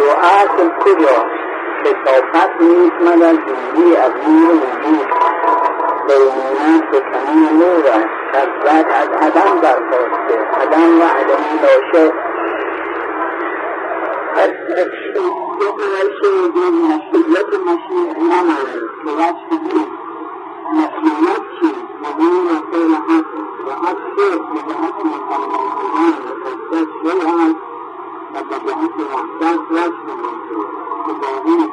اصل کجا؟ کسافت نیست من از از نور وجود به کمین نور است. کذبت از عدم برخواسته. عدم و دو قرش مسئولیت مسیح نمانه به وجه دید مسئولیت چی؟ و فعل حق. و حق شد. به جهت مسلمان بودن و تجدد شد هست و به جهت وحدت وجه موجود که باقی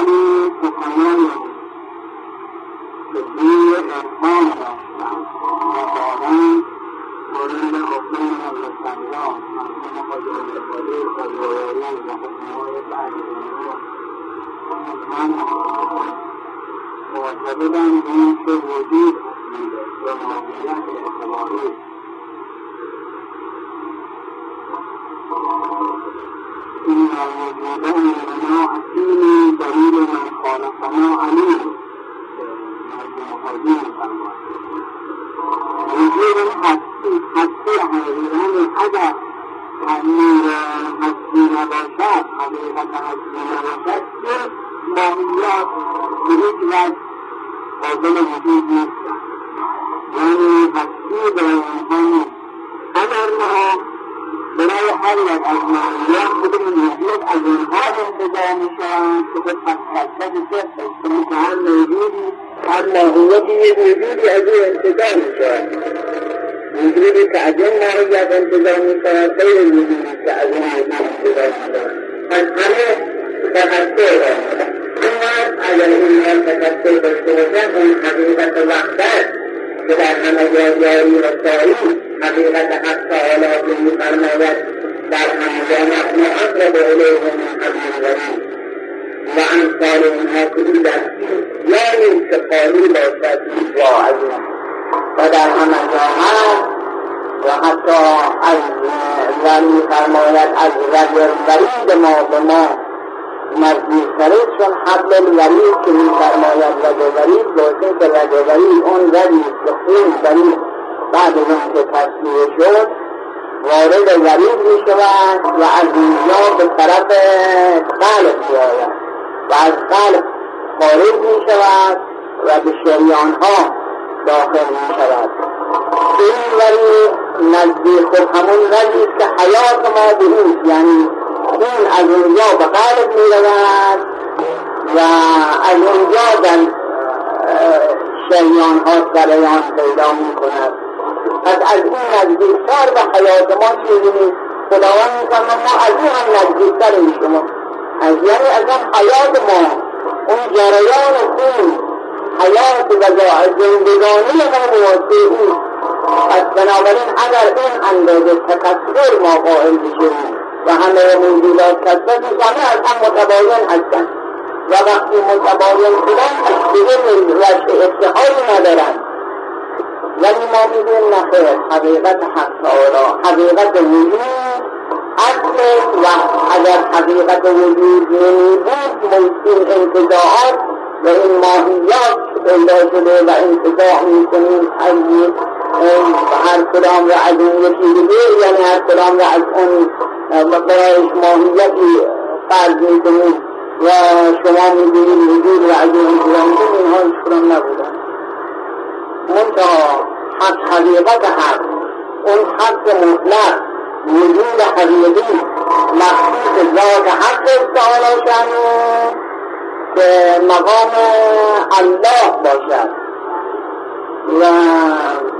گفتن می‌شود غیر وجودی که از این انتظار می‌شود پس همه تفکر اما این هم تفکر داشته باشد اون حقیقت وحدت در همه جا جاری و ساری حقیقت حق تعالی که در همه جا نحن اقرب الیه من حبل و امثال اینها که این دستی یعنی که خالی باشد و در همه جا و حتی از ولی فرماید از رد الورید ما به ما نزدیکتره چون حبل الورید که میفرماید رد الورید باشه که رد الورید اون ردی که خون برید بعد از اون که تصمیه شد وارد ورید می شود و از اینجا به طرف قلب می آید و از قلب خارج می شود و به شریان ها داخل می شود. این ورید نزدیک خود همون ردی که حیات ما به یعنی خون از اونجا به قلب می رود و از اونجا در شریان ها سریان پیدا می کند پس از این نزدیکتر به حیات ما چیزی نیست خداوند میفرما ما از این هم نزدیکتر می شما از یعنی از اون حیات ما اون جریان خون حیات و زندگانی ما مواسه او پس بنابراین اگر این اندازه تکثر ما قائل بشیم و همه موجودات کسبت همه از هم متباین هستند. و وقتی متباین شدن دیگه رشت اتحادی ندارند ولی ما می‌گویم نخیر حقیقت حق تعالی حقیقت وجود اصل و اگر حقیقت وجود نمیبود ممکن انتظاعات و این ماهیات پیدا شده و انتظاع می‌کنیم از هر کدام را از اون یکی دیگه یعنی هر کدام را از اون برایش ماهیتی فرض می‌کنیم و شما می‌بینید وجود را از اون می‌کنیم اینها هیچ نبودن منتها حق حقیقت حق اون حق مطلق وجود حقیقی مخصوص ذات حق شانو که مقام الله باشد. و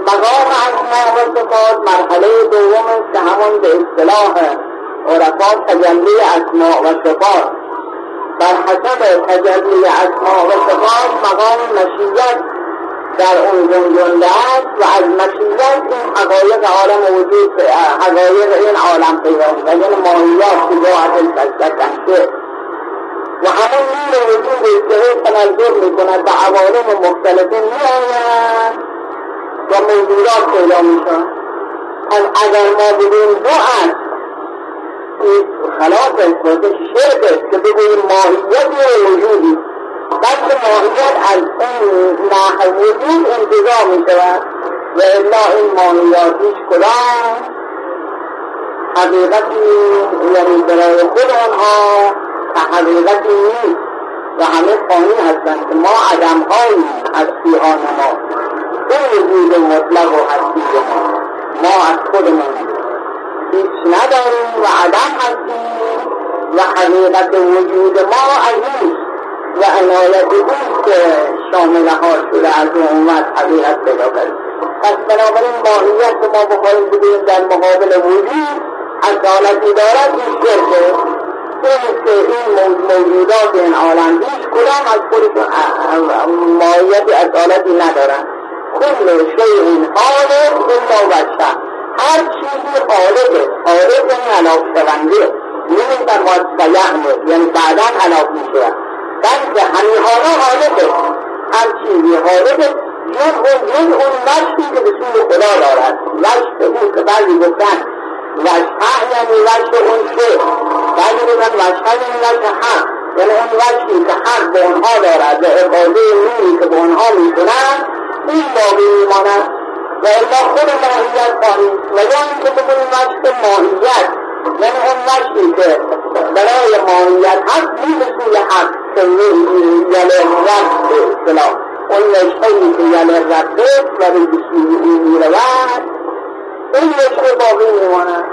مقام اسما و صفات مرحله دوم است که همون به اصطلاح عرفا تجلی اسما و صفات. بر حسب تجلی اسما و صفات مقام مشیت در اون گنجنده است و از مشیت این حقایق عالم وجود حقایق این عالم پیدا و این ماهیات که جاعت الفلسفه و همون نور وجود که تنظر می‌کند به عوالم مختلفه می آید و موجودات پیدا میشن از اگر ما بدون دو است خلاف است شرک است که بگوییم ماهیت وجودی بلکه ماهیت از اون نحو وجود انتظار می شود و الا این ماهیات هیچ کدام. حقیقتی یعنی برای خود آنها حقیقتی نیست و همه فانی هستند که ما عدم هایی هستی آن ما این وجود مطلق و هستی ما ما از خودمون هیچ نداریم و عدم هستیم و حقیقت وجود ما عزیز و عنایت اوست که شامل حال شده از اون اومد حقیقت پیدا کرد. پس بنابراین ماهیت ما بخواهیم بگوییم در مقابل وجود عدالتی دارد این شرکه که این موجودات این عالم. هیچ کدام از خودشون ماهیت عدالتی ندارن. کل شیء خالق الا وجهه هر چیزی خالقه. خالق این علاق شونده. نمیفرماد سیعمه یعنی بعدا علاق میشه. بلکه همین حالا خالقه. هر چیزی خالقه. اون جز اون وجهی که به سوی خدا دارد. وجه او که بعضی گفتن وجه یعنی وجه اون شیء بعضی بودن وجه یعنی وجه حق یعنی اون وجهی که حق به اونها دارد و افاده نوری که به اونها می‌کنن این باقی میماند. و الا خود ماهیت خواهی و یا اینکه بکنیم وجه ماهیت. یعنی اون وجهی که برای ماهیت هست می به سوی حق که یله رد به اصطلاح. اون رشتهی که یله رد و به سوی او می‌رود این رشته باقی میماند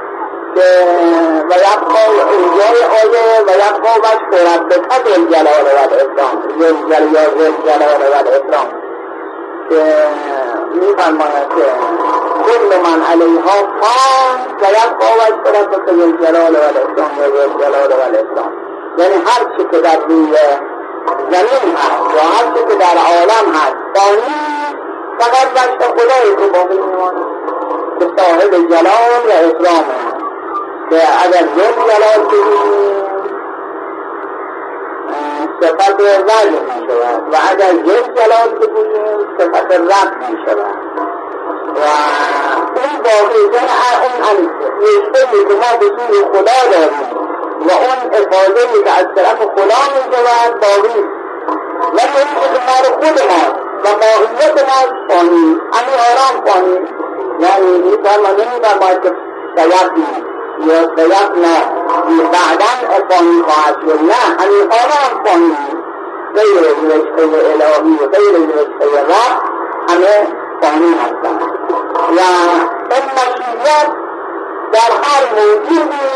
و یبقا اینجای آیه و یبقا وجه ربک ذل جلال و الاکرام ذل جلال ذل جلال و الاکرام که میفرماید که کل من علیها فان و یبقا وجه ربک ذل جلال و الاکرام و ذل جلال و الاکرام یعنی هر چی که در روی زمین هست و هر چی که در عالم هست فانی فقط وجه خدایی که باقی میماند که صاحب جلال و اکرام. که اگر یک جلال بگیریم صفت وجه می و اگر یک جلال بگوییم صفت رب می شود و این باقی زن اون رشته که ما به سوی خدا داریم. و اون افاده که از طرف خدا می شود باقی. ولی این که مال خود ما و ماهیت ما فانی همین آرام يعني دي ضمانينا ما تتيقنا يتيقنا بعدين أطنق عشرنا أن أرى أطنق غير الوجه الإلهي غير الوجه الرب أنا فهمي هستم يا المشيات در هر موجودی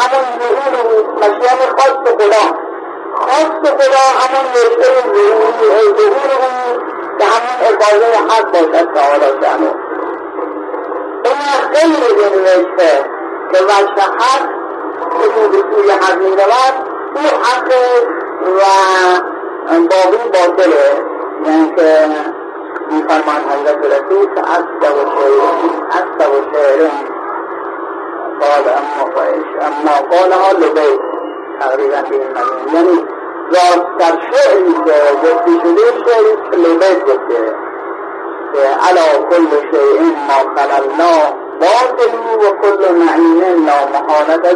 همون ظهور مشیان خاص خدا خاص خدا همون رشته ظهوری ظهور که همون اربازه حق باشد تعالی جانه این غیر رشته که وجه حق که به سوی حق می رود او حق و باقی باطله. یعنی که میفرمان حضرت رسول که اصد و شعرین اصد و شعرین قال اما فایش اما قال ها لبیت تقریبا به این یعنی راستر شعری که گفته شده شعری که لبیت گفته. که علا کل شیء ما خللنا باطل و کل نعیم لا محالت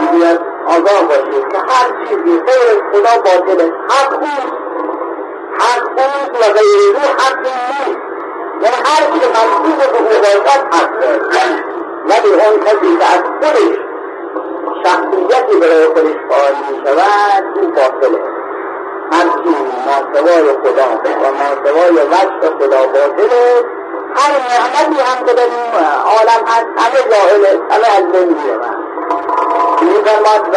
می‌گوید آگاه باشید که هر چیزی غیر خدا باطل حق اوست. حق اوست و غیر او حقی نیست. یعنی هر چی منصوب به باشد حق ولی اون کسی که از خودش شخصیتی برای خودش قائل می شود باطله هر چی ماسوای خدا. و ماسوای وجه خدا باطله هر نعمتی هم که در این عالم هست همه ظاهره همه از بین میرون میفرماد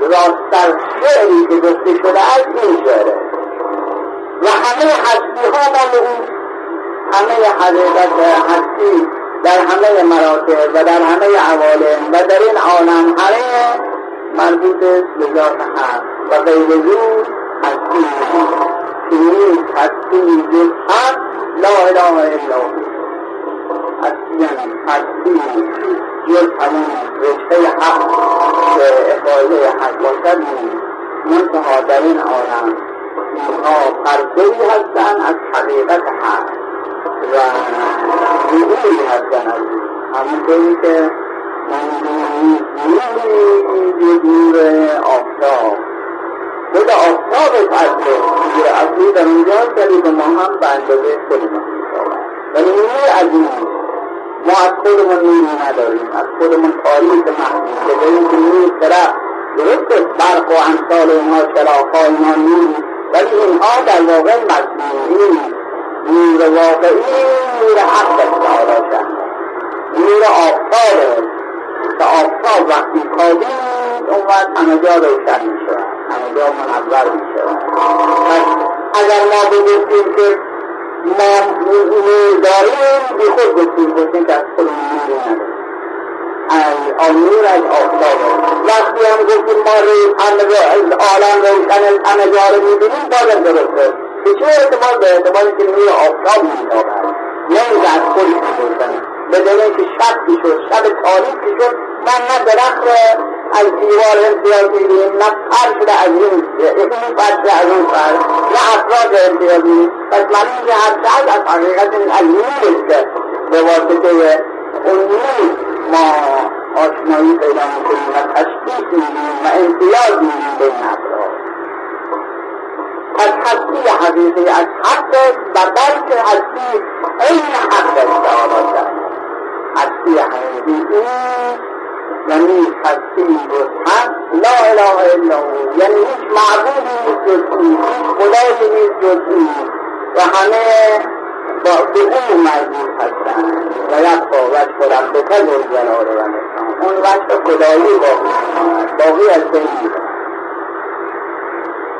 راستر شعری که گفته شده از این شعره. و همه هستی ها ما اون همه حقیقت هستی در همه مراتب و در همه عوالم و در این عالم همه مربوط به ذات حق و غیر زود نیست هستی جز حق لا اله الا هستی یعنی هستی جز همون رشته حق که افاظه حق باشد نیست منتها در این عالم اینها پرده هستند از حقیقت حق و ظهوری هستن از همونطوری که نوری نور آفتاب خود آفتاب فضله که اصلی در اونجا شدید ما هم به اندازه خودمان ولی نور عظیم ما از خودمون نوری نداریم. از خودمون تاریخ محدود که داریم که نور طرف درست برق و امثال اینها چراغ اینها نور ولی اینها در واقع مصنوعی نور واقعی نور حق تعالی شد نور آفتاب که آفتاب وقتی کابید اون وقت همه جا روشن می شود همه جا منور می شود اگر ما بگفتیم که ما نور داریم بی خود گفتیم گفتیم که از خودمون نوری نداریم. از نور از آفتاب. وقتی هم گفتیم ما همه عالم روشن همه جا رو می‌بینیم بازم درسته به چه اعتماد؟ به اعتماد که نور آفتاب میتابد نه اینکه از خودش می‌گفتن بدون اینکه شب شد شب تاریکی شد من نه درخت از دیوار امتیاز می‌بینیم نه شده از این این پر از اون پر نه افراد امتیاز پس من اینکه هر چقدر از حقیقت از نور که به واسطه اون ما آشنایی پیدا می‌کنیم و تشخیص می‌بینیم و امتیاز می‌بینیم به این افراد از هستی حقیقی از حق و بلکه هستی این حق شد هستی حقیقی یعنی هستی جز لا اله الا هو. یعنی هیچ معبودی نیست جز او. هیچ خدایی نیست جز او. و همه با به او مربوط هستند. و یبقا وجه ربک ذوالجلال و الاکرام اون وجه خدایی باقی باقی از بین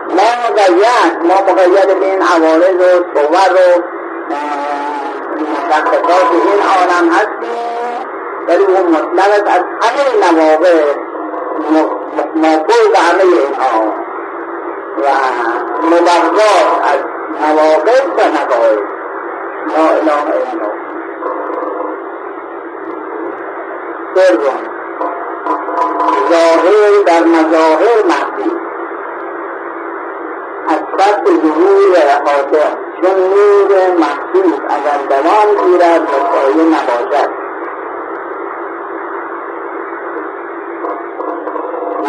ما مقید ما مقید به این عوارض و صور و مشخصات این عالم هستیم. ولی اون مطلق از همه نواقع موقع همه اینها. و مبغضات از نواقع و نقایص لا اله الا سر ظاهر در مظاهر مخفی از سطح ظهور حاکم چون نور محسوس اگر دوام گیرد سایه نباشد.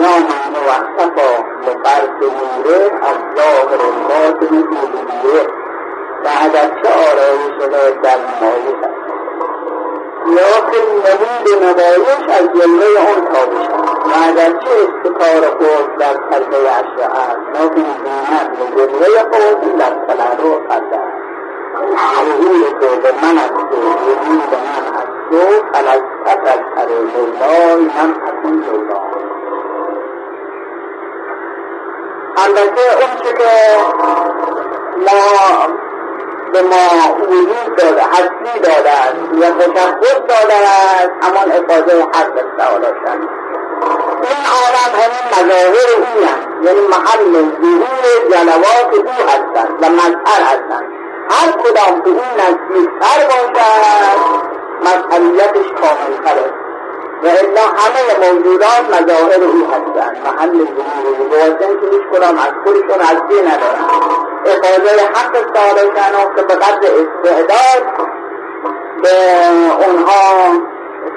نام موصفا لفرق نوره از ظاهر باطن الوهیه و اگرچه آرایش را در نمایش است لیکن نمود نمایش از جلوه آن تابش است و اگرچه استکار خود در قلبه اشیاء است لیکن زینت و جلوه خود در تلالو قلبه است ظهور تو به من از تو به من از تو فلسفت از سر من اکون لولای البته اون چه که ما به ما وجود داده هستی داده است یا تشخص داده است همان افاظه حق تعالی شد این عالم همین مظاهر او هست یعنی محل ظهور جلوات او هستند و مظهر هستند. هر کدام به این نزدیکتر باشد مظهریتش کاملتر است. و الا همه موجودات مظاهر او هستند محل ظهور بواسطه که هیچ کدام از خودشون هستی ندارند افاظه حق سالشن که به قدر استعداد به اونها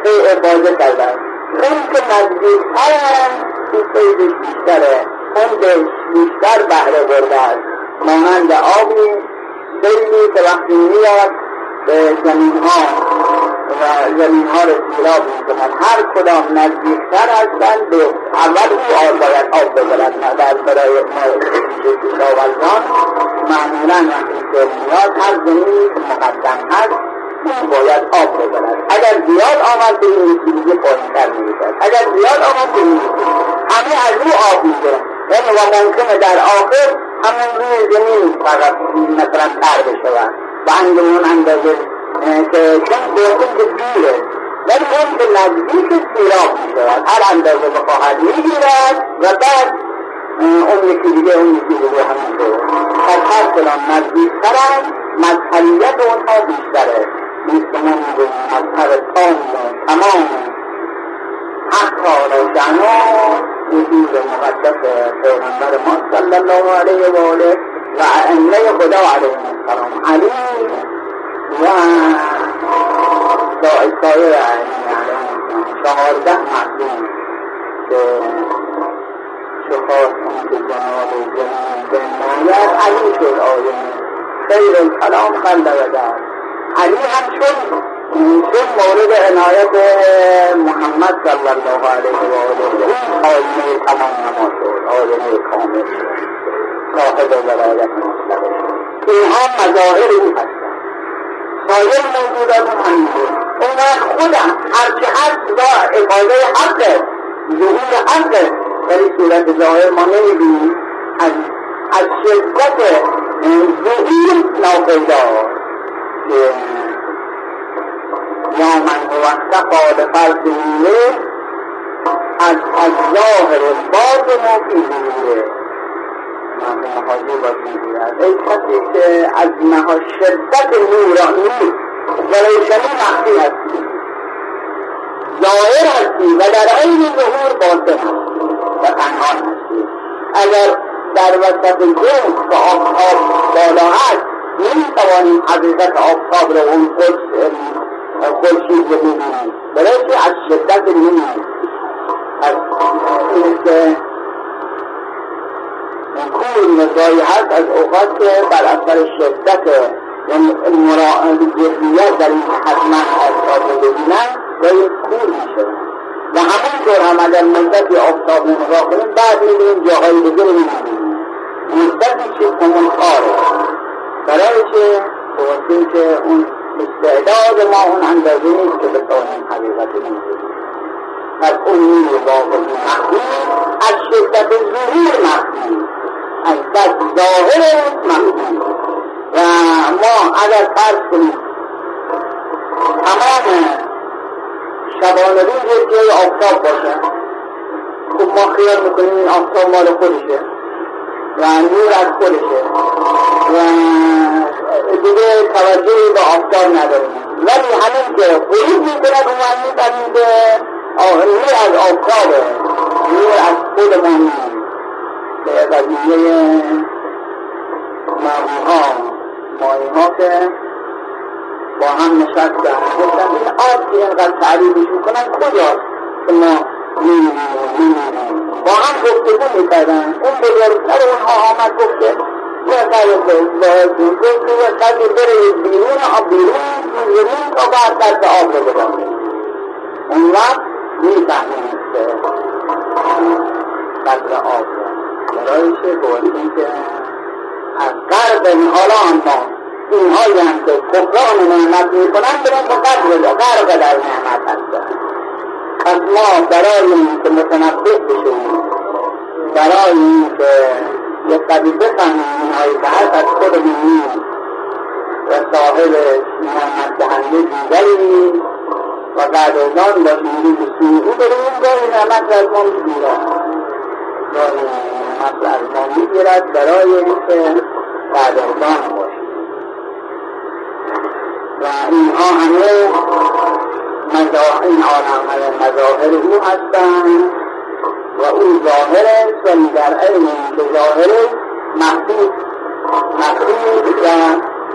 سه افاظه کردن. اون که نزدیکترن تو سیدش بیشتره. اون بیشتر بهره برده است. مانند آبی سیلی که وقتی میاد به زمین ها و زمین ها رو سیراب می‌کنن. هر کدام نزدیکتر هستن به اول او آب باید آب بگرد بعد برای کشاورزان معمولا وقتی که میاد هر زمینی که مقدم هست باید آب بزند اگر زیاد آمد به این یکی دیگه پایینتر می‌رسد اگر زیاد آمد به این همه از رو آب می‌گیرن. یعنی و ممکنه در آخر همون روی زمین فقط مثلا تر بشود و اون اندازه که چون گفتیم که دیره ولی اون به نزدیک سیراب می‌شود هر اندازه بخواهد می‌گیرد و بعد اون یکی دیگه اون یکی دیگه همینطور پس هر کلام نزدیکترن مذهبیت اونها بیشتره مثل من مذهب تام تمام حق روشنا وجود مقدس پیغمبر ما صلی الله علیه و آله و ائمه خدا علیه. السلام علی و سایر چهارده معصوم که شفاعتون که جناب جنین بنماید علی شد آیه. خیر الکلام خلد و علی هم چون چون مورد عنایت محمد صلی الله علیه و آله. آینه تمام نما شد آینه کامل. صاحب ولایت مطلقه شد اینها مظاهر او هستند. سایر موجودات همینطور اون وقت خودم هرچه هست با افاده حقه ظهور حقه ولی صورت ظاهر ما نمی‌بینیم. از از شدت ظهور ناپیدا. یا من هو اختفا فرسیه از از ظاهر باطن فی ظهوره ای کسی که از نها شدت نور نور. و روشنی مخفی هستی. ظاهر هستی و در عین ظهور باطن و پنهان هستی. اگر در وسط جنس و آفتاب بالا هست نمی‌توانیم حقیقت آفتاب رو اون خورشید رو ببینیم. برای از شدت نور از این که کور نزایی هست از اوقات که بر اثر شدت یعنی جدیت در این حتما آفتاب رو ببینن و این کور میشه. و همونطور هم اگر مدت آفتاب نگاه کنیم بعد می‌بینیم جاهای دیگه رو می‌بینیم. مدتی که همون کاره برای که بواسطه که اون استعداد ما اون اندازه نیست که بتوانیم حقیقت پس اون نور واقعی مخفی از شدت ظهور از ظاهر مخفی و ما اگر فرض کنیم تمام شبانه روز جای آفتاب باشه خب ما خیال می‌کنیم این آفتاب مال خودشه و نور از خودشه و دیگه توجهی به آفتاب نداریم. ولی همین که غروب می‌کند اومد می‌کنیم که نور از آفتابه نور از خودمون به قضیه ماهی ها ماهی ها که با هم نشستن گفتن این آب که اینقدر تعریفش می‌کنن کجاست؟ که ما با هم گفتگو می‌کردن. اون بزرگتر اونها آمد گفت که بیرون آب بیرون زمین تا بعد دست آب رو بدن اون وقت می‌فهمیم چه گفتیم که از قرب حالا ما اینهایی هم که کفران نعمت می‌کنن برن به قدر غرق در نعمت هستن پس ما برای این که متنبه بشیم برای این که یک قدی بفهمیم اینهایی که هست از خودمون و صاحب نعمت دهنده دیگری و قدردان باشیم روی سوئو بریم گاهی نعمت را از ما را از ما می‌گیرد برای اینکه قدردان باشیم و اینها همه این همه مظاهر او هستند و او ظاهر است و در عین که ظاهر مخفی مخفی و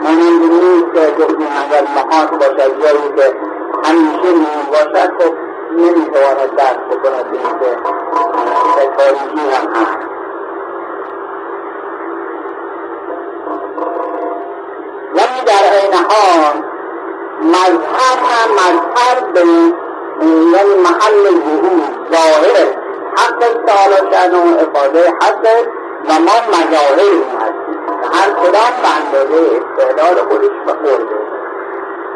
مانند نیست که گفتیم اگر محاط باشد جایی که همیشه می باشد خب نمی‌تواند دست بکند به اینکه تاریخی هم هست. مذهب هم مذهب به یعنی محل ظهور ظاهر. حق تعالی شأن و افاده حق و ما مظاهر اون هستیم هر کدام به اندازه استعداد خودش. خورده.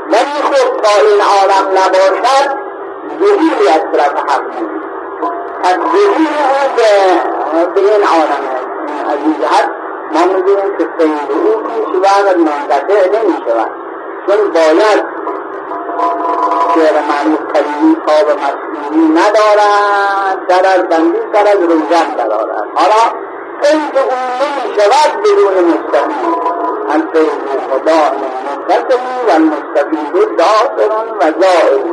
ولی خب تا این عالم نباشد ظهوری از طرف حق نیست. از ظهور او به این عالم این جهت ما می‌دونیم که فیض او می شود و منقطع نمی شود چون باید شعر معنی قلیمی تاب مسئولی ندارد. در از بندی سر از روزن دارد حالا فیض او نمی شود بدون مستقیم. از فیض خدا مستقیمی و المستقیم داخل و زائر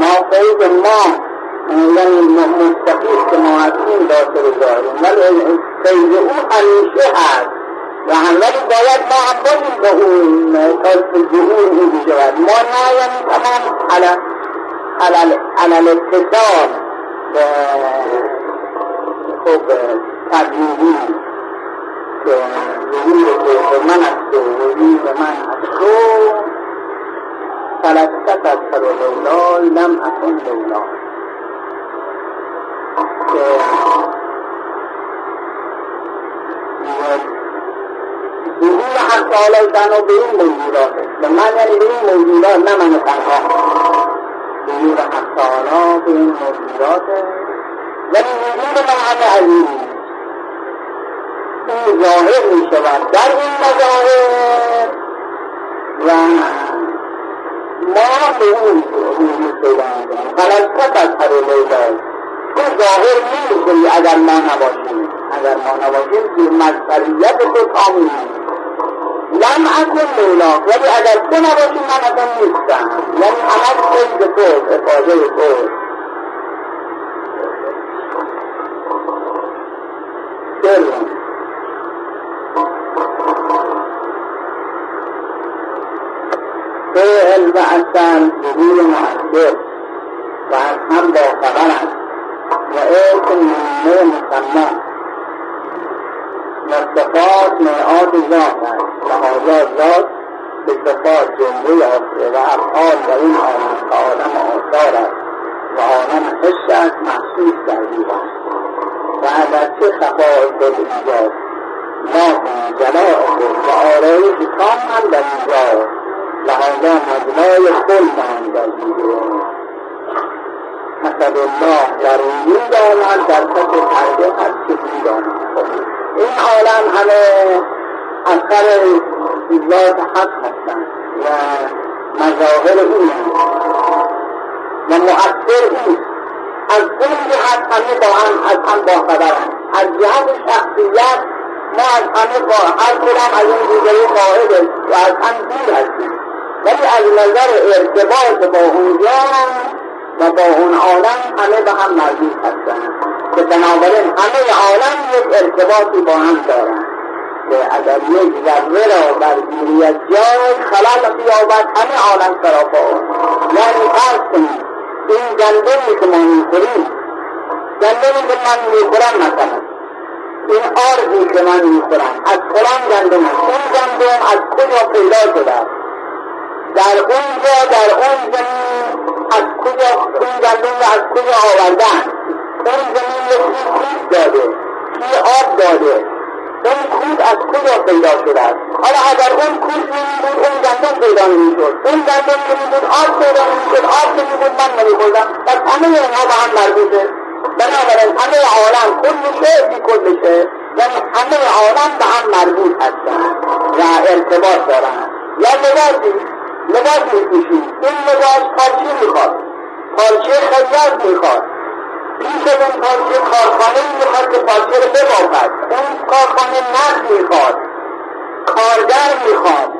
ما فیض ما یعنی مستقیم که ما هستیم داخل ظاهریم ولی فیض او همیشه هست. و هم ولی باید ما هم باشیم به اون ظهور او بشود ما نه یعنی تمام علل اتصال به خب تبلیغی که ظهور تو من است و وجود من از تو فلسفت از سر لولای لم اکن لولای ظهور حق تعالی تنها به این موجودات به من یعنی به این موجودات نه من تنها. ظهور حق تعالی به این موجودات ولی وجود من همه عظیم این ظاهر می شود. در این مظاهر و ما به اون وجود پیدا می کنیم فلسفت از هر لیلای تو ظاهر نمیشه اگر ما نباشیم. اگر ما نباشیم که مذهبیت تو کامل لم اکن مولا ولی اگر تو نباشی من اصلا نیستم. یعنی همه خیلی تو افاده تو. فعل و اصل ظهور مؤثر. و از هم با خبرند و اسم نیمه مسمى و صفات معاد ذات است. لحاظا ذات به صفات جمله و افعال در این عالم که عالم آثار است و عالم حس است محسوس در دیوان و اگرچه خفای خود اینجاست. لکن جلاء خود و آرایش کام هم در اینجا لحاظا مجموع کل هم در دیوان حسب الله در وجود عالم در پس پرده هست که می‌دانم این عالم همه اثر ذات حق هستند و مظاهر او و مؤثر او از اون جهت همه با هم از هم با خبرند. از جهت شخصیت ما از همه با هر کدام از این دیگری قائل و از هم دور هستیم. ولی از نظر ارتباط با اونجا و با اون عالم همه به هم مربوط هستند. که بنابراین همه عالم یک ارتباطی با هم دارند. که اگر یک ذره را برگیری از جای خلال بیابد همه عالم سراپا یعنی فرض کنید این گندمی که ما می‌خوریم گندمی که من می‌خورم مثلا این آرزی که من می‌خورم از فلان گندم اون گندم از کجا پیدا شده در اونجا در اون زمین از کجا این گندم رو از کجا آوردن. اون زمین رو کی کود داده کی آب داده. اون کود از کجا پیدا شده است. حالا اگر اون کود بود اون گندم پیدا نمی‌شد. اون گندم بود آب پیدا نمی‌شد. آب نمیبود من نمیخوردم پس همه اینها به هم مربوطه. بنابراین همه عالم کلشه بی کلشه یعنی همه عالم به هم مربوط هستند و ارتباط دارند یا لباسی لباس میپوشیم این لباس پارچه می‌خواد. پارچه خیاط می‌خواد. پیش اون پارچه کارخانه می‌خواد که پارچه رو ببافد. اون کارخانه نخ می‌خواد. کارگر می‌خواد.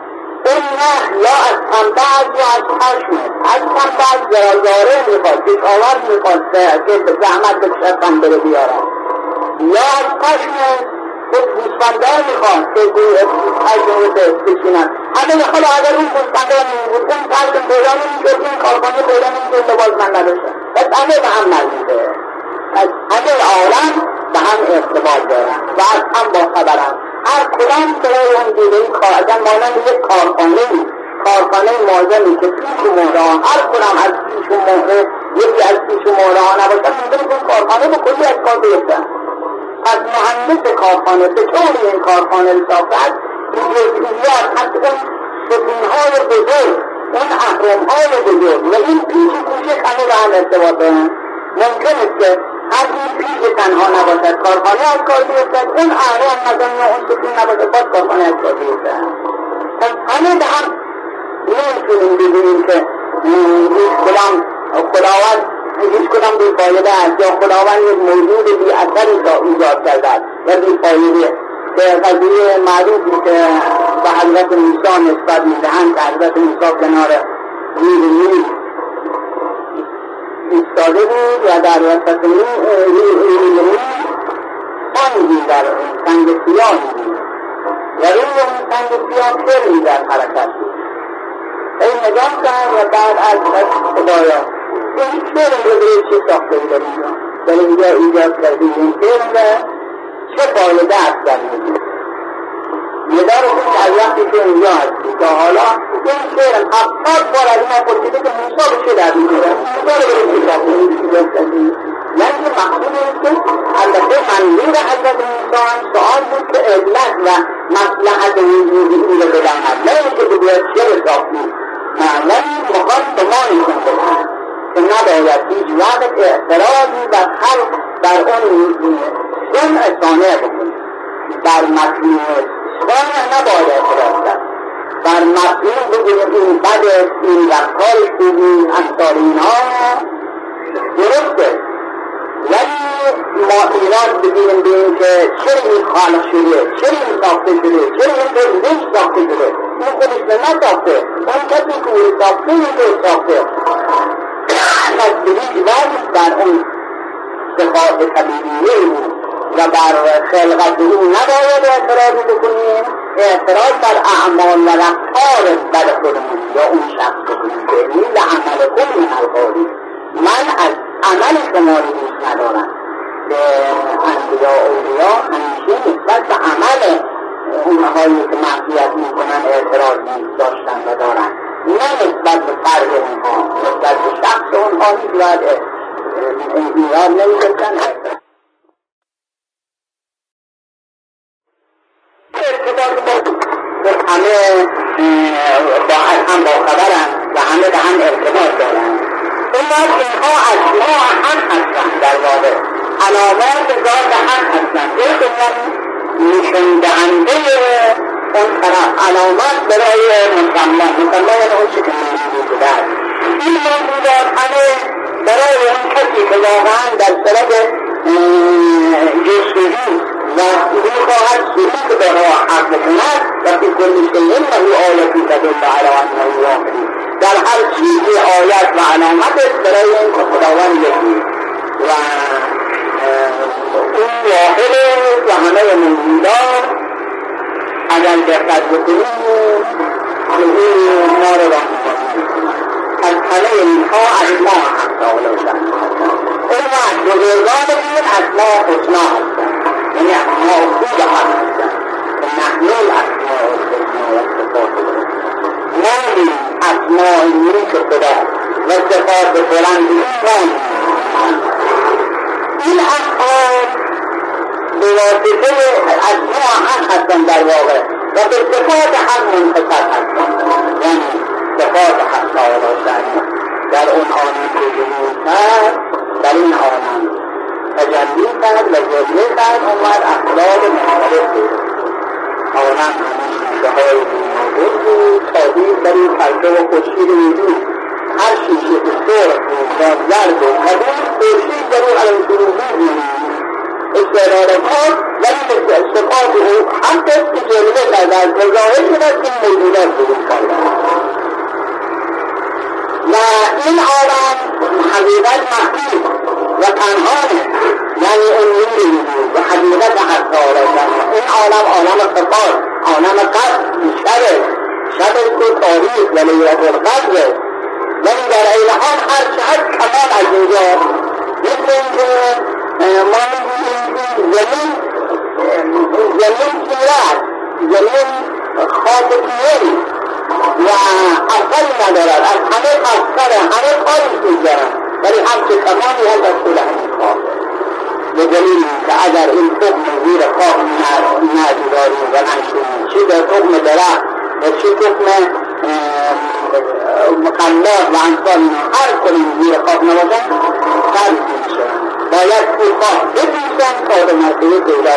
اون نخ یا از تنبعض یا از خشم. از تنبعض گرازاره می‌خواد. کشاور می‌خواد. که زحمت بکشتن بره بیارن یا از خشم. خود گوسفندان می‌خوان که تجربه بچینن. همه حالا اگر اون گوسفندان بود اون ترکم پیدا نمی‌شد این کارخانه پیدا نمی‌شد لباس من نداشتن پس همه به هم مربوطه از همه عالم به هم ارتباط دارن و از هم با خبرن. هر کدام برای اون دیگه این کار اگر مانند یک کارخانه کارخانه معظمی که پیش و مهران هر کدام از پیش و مهره یکی از پیش مهره ها ممکن اون کارخانه به کلی از کار بیفتن از مهندس کارخانه به طور این کارخانه رو ساخته از جزئیات از اون ستونهای بزرگ اون اهرام های بزرگ. و این پیچ کوچک همه به هم ارتباط دارن. ممکن است که هر این پیچ تنها نباشد. کارخانه از کار بیفتد اون اهرام مثلا یا اون ستون نباشد. باز کارخانه از کار بیفتد پس همه به هم نمی‌تونیم بگوییم که کدام خداوند هیچ کدام بی فایده است یا خداوند یک موجود بی اثری ایجاد کرده است و بی فایده. که قضیه معروفی که به حضرت موسی نسبت می‌دهند که حضرت موسی کنار روی نیل ایستاده بود و در وسط نیل سنگی در سنگ سیاهی و اون سنگ سیاه خیلی در حرکت؟ بود این نگاه کرد و بعد از خدایا این شعر رو به چه ساخته در اینجا در اینجا ایجاد کرده این شعر چه فایده است در مدار خود از وقتی که اینجا هستی تا حالا این شعر هفتاد بار از ما پرسیده که موسا به چه در می‌کنه؟ موسا رو چه ساخته یعنی مقصود است که البته منظور حضرت موسی سوال بود که علت و مصلحت او رو بداند نه اینکه بگوید چه ولی مخواست به ما بدهد که نباید هیچ وقت اعتراضی و خلق در اون سمع سانع بکنید در مطلوب سانع نباید اعتراض کرد بر مطلوب بگوید این بد این رفتار خوبی امثال اینها درسته. ولی ما ایراد بگیریم به این که چرا این خالق شده چرا این ساخته شده چرا این تجویز ساخته شده؟ این خودش به نساخته. اون کسی که او ساخته این ساخته. در اون صفات طبیعیه او و بر خلقت او نباید اعتراضی بکنیم اعتراض بر اعمال و رفتار بد خودمون یا اون شخص بکنیم که این عمل کل من من از عمل شما رو دوست ندارم. به انبیا اولیا همیشه نسبت به عمل اونهایی که معصیت می‌کنن اعتراض داشتن و دارن. نه نسبت به فرد اونها نسبت به شخص اونها هیچ باید ایراد نمیدستن ارتباط با همه با هم با خبرن و همه به هم ارتباط دارن اما اینها از ما هم هستن در واقع علامات ذات حق هستن یک نشون دهنده اون طرف علامات برای مسلمان مسلمان اون چی که این موجودات همه برای اون واقعا در صورت جستجو و می‌خواهد سلوک به راه حق بکند. و فی کل شیء له آیتی تدل علی انه واحد در هر چیزی آیت و علامت است برای این که خداوند یکی. و اون واحد و همه موجودات اگر دقت بکنیم که این ما رو راه همه اینها از ما هم تعالی شد اون وقت بزرگان این از ما حسنا هستند یعنی اسماء خوب هم هستند که نحن الاسماء الحسنا و صفات ما اسماء نیک خدا و صفات بلند این افعال به واسطه اسماء حق هستند در واقع و به صفات حق منتصب هستند یعنی صفات حق تعالی در اون آنان که ظهور کرد در این آنان تجلی کرد و جلیه کرد اومد اخلاق مختلف بود. همین شیشه های موجود بود تابید در این خلقه و خورشید وجود هر شیشه که سرخ بود و زرد و قدیم خورشید در اون علم شروعی بود. استعدادات ولی صفات او هم که جلیه کرد از ظاهر شد این موجودات ظهور کردن و این عالم حقیقت مخفی و پنهانه یعنی اون نور وجود و حقیقت حق تعالی این عالم عالم صفات عالم قصد. شب شب تو تاریخ. و لیلت القدر. ولی در این حال هر چقدر کمال از اینجا. مثل اینکه ما می‌گوییم زمین زمین تیرد زمین تیری و اثری ندارد. از همه اثر همه کاری میگذرد ولی همچه تمامی هست از خود همین خاک به دلیل که اگر این تخم زیر خاک نگذاریم و نشونیم چه در تخم درخت؟ و چه تخم مقلات و انسان هر کنیم زیر خواب نباشن میشن. باید پول خواه بپیشن تا به مرتبه پیدا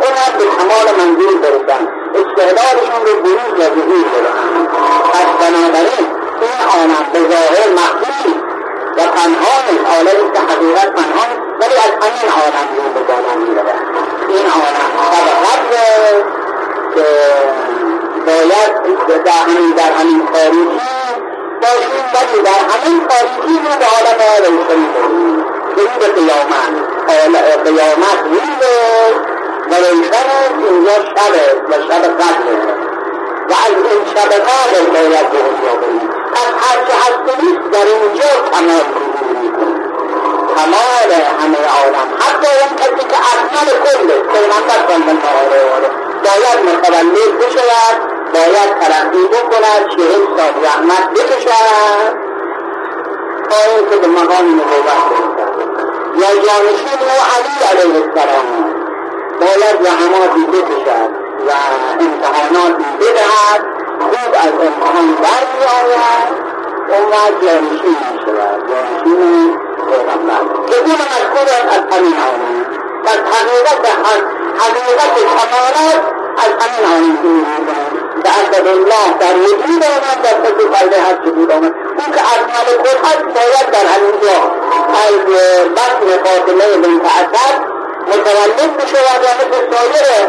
اونم به کمال منزول برسن. استعدادشون رو بروز و ظهور بدهن پس بنابراین این آنم به ظاهر مخفی و پنهان عالمی که حقیقت پنهان ولی از همین عالم رو به بالا این عالم قدر که باید در همین در همین تاریخی باشیم ولی در همین تاریخی رو به عالم روشنی بریم روز قیامت. قیامت روز روشن اینجا شبه و شب قدره و از این شب قدر باید به اونجا بریم پس هرچه هست نیست در اینجا کمال ظهور می‌کنه کمال همه عالم. حتی اون کسی که اکمل کله پیغمبر صلی الله علیه باید متولد بشود باید ترقی بکند چهل سال رحمت بکشد. تا اینکه به مقام نبوت برسد. یا جانشین و علی علیه السلام. باید زحماتی بکشد و امتحاناتی بدهد خوب از امتحان برمیآید اون وقت جانشین می‌شود. جانشین پیغمبر. این مذکور از همین آنه پس حقیقت حقیقت از همین الله در وجود آمد در پس قلب چه بود آمد. اون که از ملکوت هست باید از بطن اسد متولد بشود و مثل سایر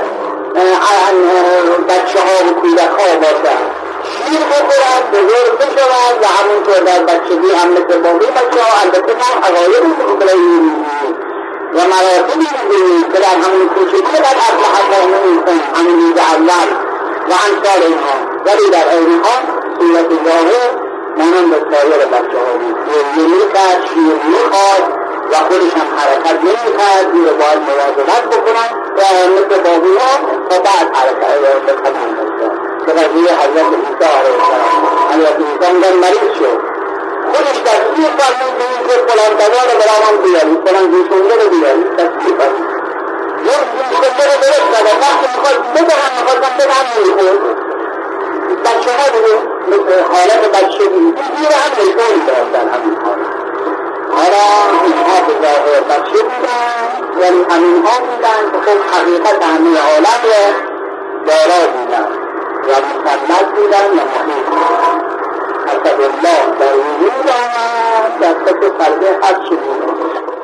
بچه ها و کودک ها باشد شیر بخورد بزرگ بشود و همونطور در بچگی هم مثل باقی بچه ها البته هم عقاید و مراتبی که در همون کوچگی در اصل حقانون همین روز اول و امثال اینها. ولی در حال صورت ظاهر مانند سایر بچه ها بود گریه می‌کرد شیر می‌خواد. و خودش هم حرکت نمی‌کرد زیر باید مواظبت بکنن و مثل باقی ها تا بعد حرکت به قدم رسید که قضیه حضرت عیسی علیه السلام. حضرت عیسی اونجا مریض شد خودش تصویر فرمود به این که فلان دوا رو برام بیاری فلان گوشنده رو بیاری تصویر فرمود یک گوشنده رو درست ندارم وقتی می‌خواد بدهم می‌خواستم بدهم می‌خورد. بچه ها دیگه مثل حالت بچه دیگه زیر هم دارم در همین حالت حالا اینها به ظاهر بودن ولی همین ها بودن که خب حقیقت همه عالم رو دارا بودن و مسلط بودن و محیط بودن اسد الله در وجود آمد در بود